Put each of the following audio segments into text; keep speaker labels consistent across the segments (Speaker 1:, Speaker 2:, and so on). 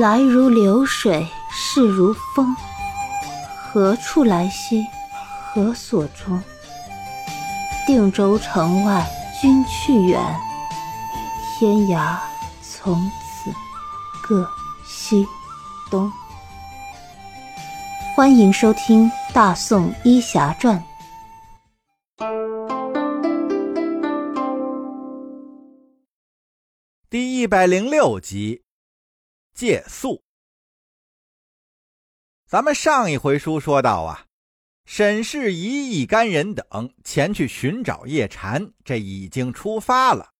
Speaker 1: 来如流水，逝如风。何处来兮？何所终？定州城外君去远，天涯从此各西东。欢迎收听《大宋医侠传》
Speaker 2: 第一百零六集。借宿。咱们上一回书说到啊，沈世一一干人等前去寻找叶禅，这已经出发了。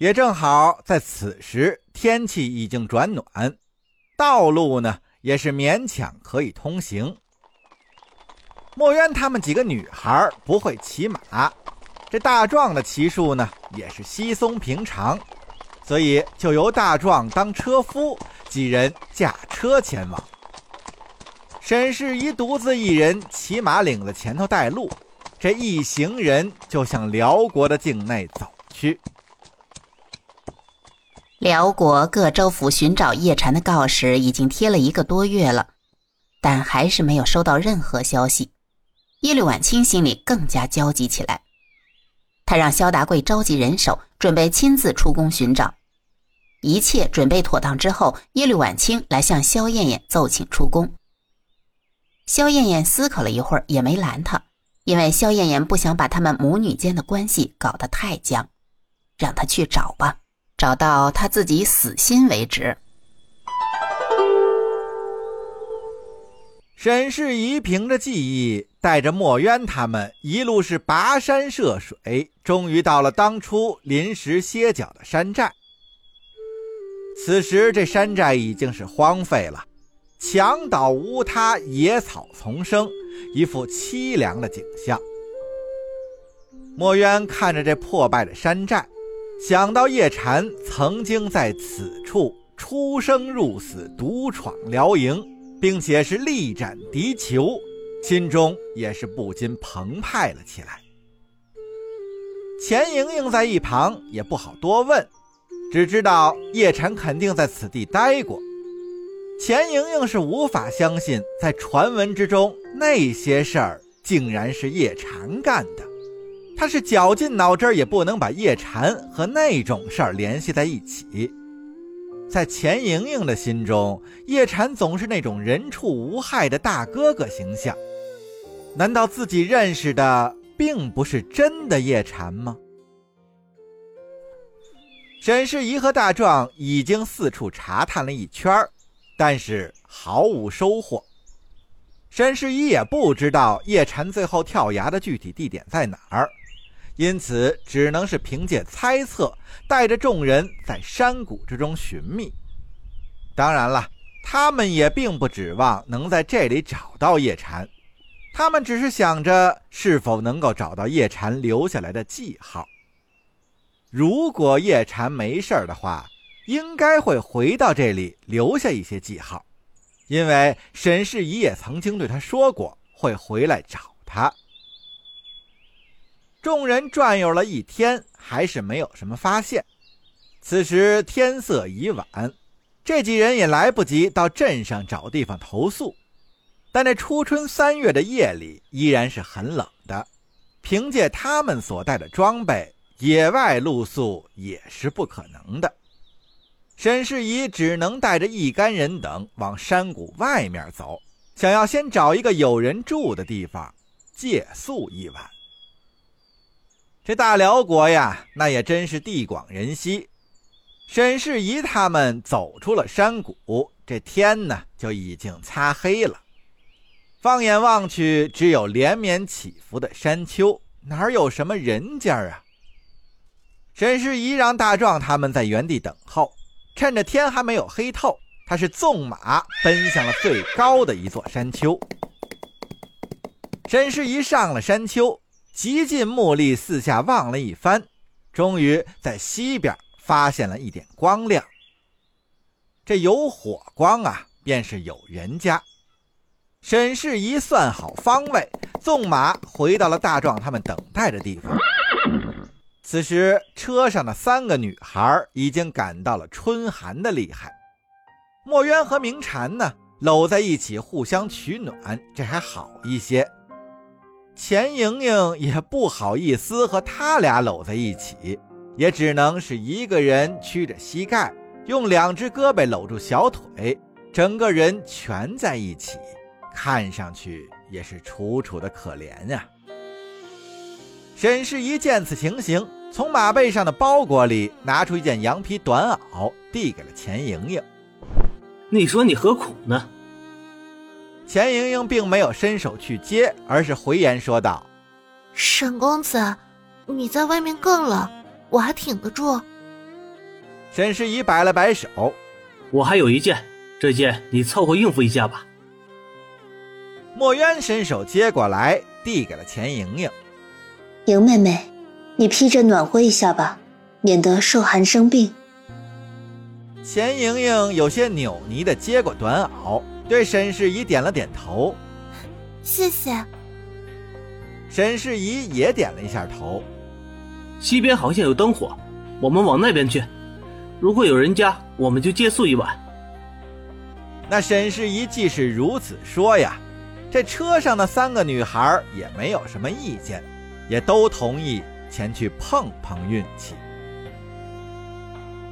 Speaker 2: 也正好在此时，天气已经转暖，道路呢也是勉强可以通行。墨渊他们几个女孩不会骑马，这大壮的骑术呢也是稀松平常。所以就由大壮当车夫，几人驾车前往。沈世一独自一人骑马领在前头带路，这一行人就向辽国的境内走去。
Speaker 3: 辽国各州府寻找叶禅的告示已经贴了一个多月了，但还是没有收到任何消息。耶律婉清心里更加焦急起来，他让萧达贵召集人手，准备亲自出宫寻找。一切准备妥当之后，耶律婉清来向萧燕燕奏请出宫。萧燕燕思考了一会儿，也没拦他，因为萧燕燕不想把他们母女间的关系搞得太僵，让他去找吧，找到他自己死心为止。
Speaker 2: 沈世宜凭着记忆，带着墨渊他们一路是跋山涉水，终于到了当初临时歇脚的山寨。此时，这山寨已经是荒废了，墙倒屋塌，野草丛生，一副凄凉的景象。墨渊看着这破败的山寨，想到叶禅曾经在此处出生入死，独闯辽营，并且是力斩敌酋，心中也是不禁澎湃了起来。钱莹莹在一旁也不好多问。只知道叶禅肯定在此地待过，钱莹莹是无法相信，在传闻之中那些事儿竟然是叶禅干的。她是绞尽脑汁也不能把叶禅和那种事儿联系在一起。在钱莹莹的心中，叶禅总是那种人畜无害的大哥哥形象。难道自己认识的并不是真的叶禅吗？沈世宜和大壮已经四处查探了一圈但是毫无收获。沈世宜也不知道叶禅最后跳崖的具体地点在哪儿，因此只能是凭借猜测，带着众人在山谷之中寻觅。当然了，他们也并不指望能在这里找到叶禅，他们只是想着是否能够找到叶禅留下来的记号。如果叶禅没事的话，应该会回到这里留下一些记号，因为沈世宜也曾经对他说过会回来找他。众人转悠了一天，还是没有什么发现。此时天色已晚，这几人也来不及到镇上找地方投宿。但这初春三月的夜里依然是很冷的，凭借他们所带的装备。野外露宿也是不可能的，沈世宜只能带着一干人等往山谷外面走，想要先找一个有人住的地方借宿一晚。这大辽国呀，那也真是地广人稀。沈世宜他们走出了山谷，这天呢就已经擦黑了。放眼望去，只有连绵起伏的山丘，哪有什么人家啊？沈世宜让大壮他们在原地等候，趁着天还没有黑透，他是纵马奔向了最高的一座山丘。沈世宜上了山丘，极尽目力四下望了一番，终于在西边发现了一点光亮。这有火光啊，便是有人家。沈世宜算好方位，纵马回到了大壮他们等待的地方。此时，车上的三个女孩已经感到了春寒的厉害。墨渊和明禅呢，搂在一起互相取暖，这还好一些。钱莹莹也不好意思和他俩搂在一起，也只能是一个人屈着膝盖，用两只胳膊搂住小腿，整个人蜷在一起，看上去也是楚楚的可怜呀。沈世宜见此情形，从马背上的包裹里拿出一件羊皮短袄，递给了钱莹莹。
Speaker 4: 你说你何苦呢？
Speaker 2: 钱莹莹并没有伸手去接，而是回言说道：“
Speaker 1: 沈公子，你在外面更冷，我还挺得住。”
Speaker 2: 沈世宜摆了摆手：“
Speaker 4: 我还有一件，这件你凑合应付一下吧。”
Speaker 2: 墨渊伸手接过来，递给了钱莹莹：“
Speaker 1: 莹妹妹，你披着暖和一下吧，免得受寒生病。”
Speaker 2: 钱莹莹有些扭捏的接过短袄。对沈世宜点了点头，
Speaker 1: 谢谢。
Speaker 2: 沈世宜也点了一下头。
Speaker 4: 西边好像有灯火，我们往那边去。如果有人家，我们就借宿一晚。
Speaker 2: 那沈世宜既是如此说呀，这车上的三个女孩也没有什么意见，也都同意前去碰碰运气。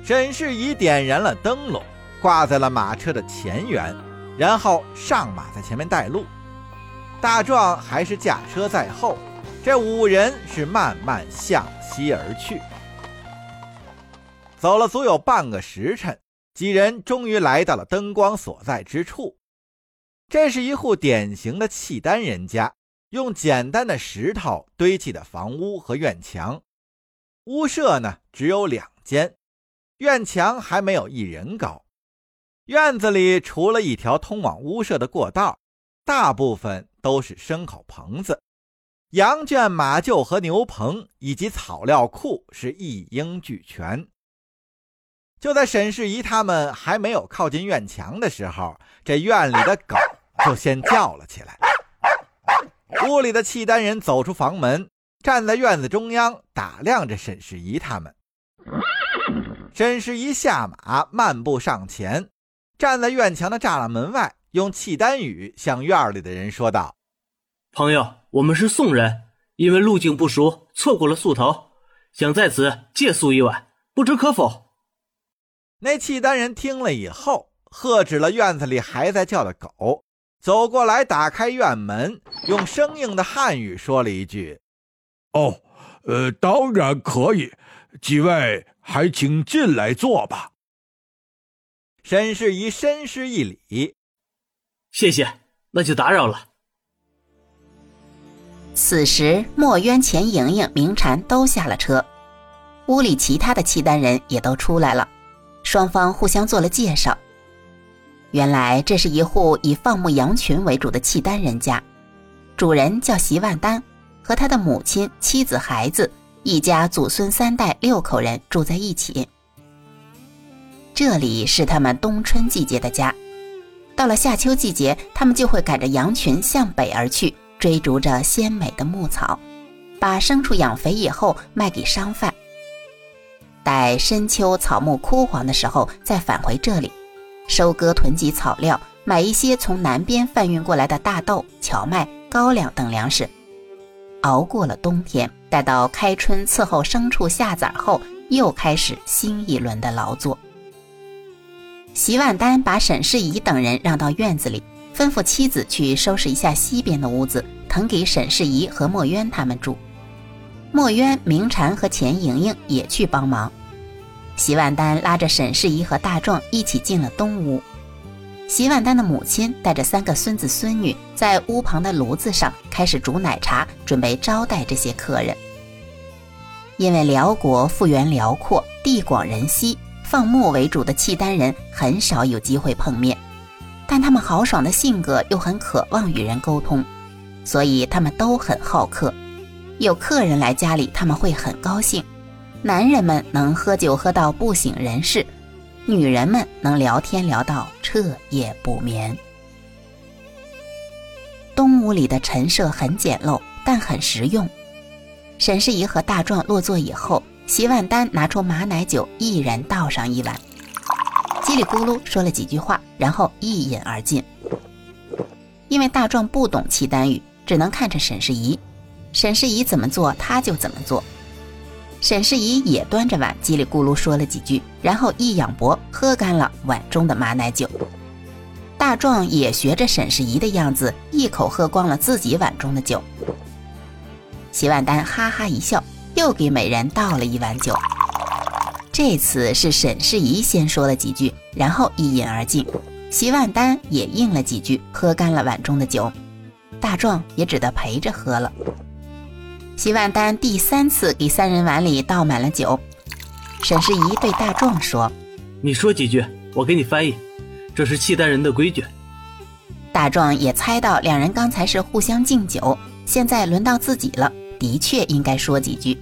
Speaker 2: 沈世宜点燃了灯笼，挂在了马车的前缘。然后上马在前面带路，大壮还是驾车在后。这五人是慢慢向西而去。走了足有半个时辰，几人终于来到了灯光所在之处。这是一户典型的契丹人家，用简单的石头堆砌的房屋和院墙。屋舍呢只有两间，院墙还没有一人高。院子里除了一条通往屋舍的过道，大部分都是牲口棚子，羊圈、马厩和牛棚以及草料库是一应俱全。就在沈世宜他们还没有靠近院墙的时候，这院里的狗就先叫了起来。屋里的契丹人走出房门，站在院子中央打量着沈世宜他们。沈世宜下马，漫步上前。站在院墙的栅栏门外，用契丹语向院里的人说道：“
Speaker 4: 朋友，我们是宋人，因为路径不熟，错过了宿头，想在此借宿一晚，不知可否？”
Speaker 2: 那契丹人听了以后，喝止了院子里还在叫的狗，走过来，打开院门，用生硬的汉语说了一句：“
Speaker 5: 哦，呃，当然可以，几位还请进来坐吧。”
Speaker 2: 沈世宜深施一礼，
Speaker 4: 谢谢，那就打扰了。
Speaker 3: 此时，墨渊、钱莹莹、明禅都下了车，屋里其他的契丹人也都出来了，双方互相做了介绍。原来这是一户以放牧羊群为主的契丹人家，主人叫席万丹，和他的母亲、妻子、孩子，一家祖孙三代六口人住在一起。这里是他们冬春季节的家，到了夏秋季节，他们就会赶着羊群向北而去，追逐着鲜美的牧草，把牲畜养肥以后卖给商贩。待深秋草木枯黄的时候，再返回这里，收割囤积草料，买一些从南边贩运过来的大豆、荞麦、高粱等粮食，熬过了冬天，待到开春伺候牲畜下崽后，又开始新一轮的劳作。席万丹把沈世宜等人让到院子里，吩咐妻子去收拾一下西边的屋子，腾给沈世宜和墨渊他们住。墨渊、明禅和钱莹莹也去帮忙。席万丹拉着沈世宜和大壮一起进了东屋。席万丹的母亲带着三个孙子孙女，在屋旁的炉子上开始煮奶茶，准备招待这些客人。因为辽国幅员辽阔，地广人稀。放牧为主的契丹人很少有机会碰面，但他们豪爽的性格又很渴望与人沟通，所以他们都很好客。有客人来家里，他们会很高兴。男人们能喝酒喝到不省人事，女人们能聊天聊到彻夜不眠。东屋里的陈设很简陋，但很实用。沈世宜和大壮落座以后。席万丹拿出马奶酒，一人倒上一碗。叽里咕噜说了几句话，然后一饮而尽。因为大壮不懂契丹语，只能看着沈世宜，沈世宜怎么做他就怎么做。沈世宜也端着碗叽里咕噜说了几句，然后一仰脖喝干了碗中的马奶酒。大壮也学着沈世宜的样子，一口喝光了自己碗中的酒。席万丹哈哈一笑，又给每人倒了一碗酒。这次是沈世宜先说了几句，然后一饮而尽。席万丹也应了几句，喝干了碗中的酒。大壮也只得陪着喝了。席万丹第三次给三人碗里倒满了酒。沈世宜对大壮说：“
Speaker 4: 你说几句，我给你翻译。这是契丹人的规矩。”
Speaker 3: 大壮也猜到两人刚才是互相敬酒，现在轮到自己了，的确应该说几句。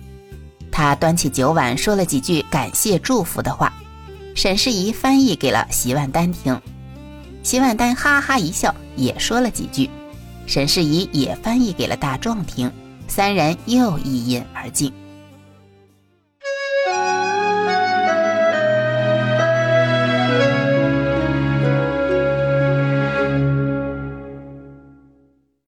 Speaker 3: 他端起酒碗，说了几句感谢祝福的话。沈世宜翻译给了席万丹听，席万丹哈哈一笑，也说了几句。沈世宜也翻译给了大壮听，三人又一饮而尽。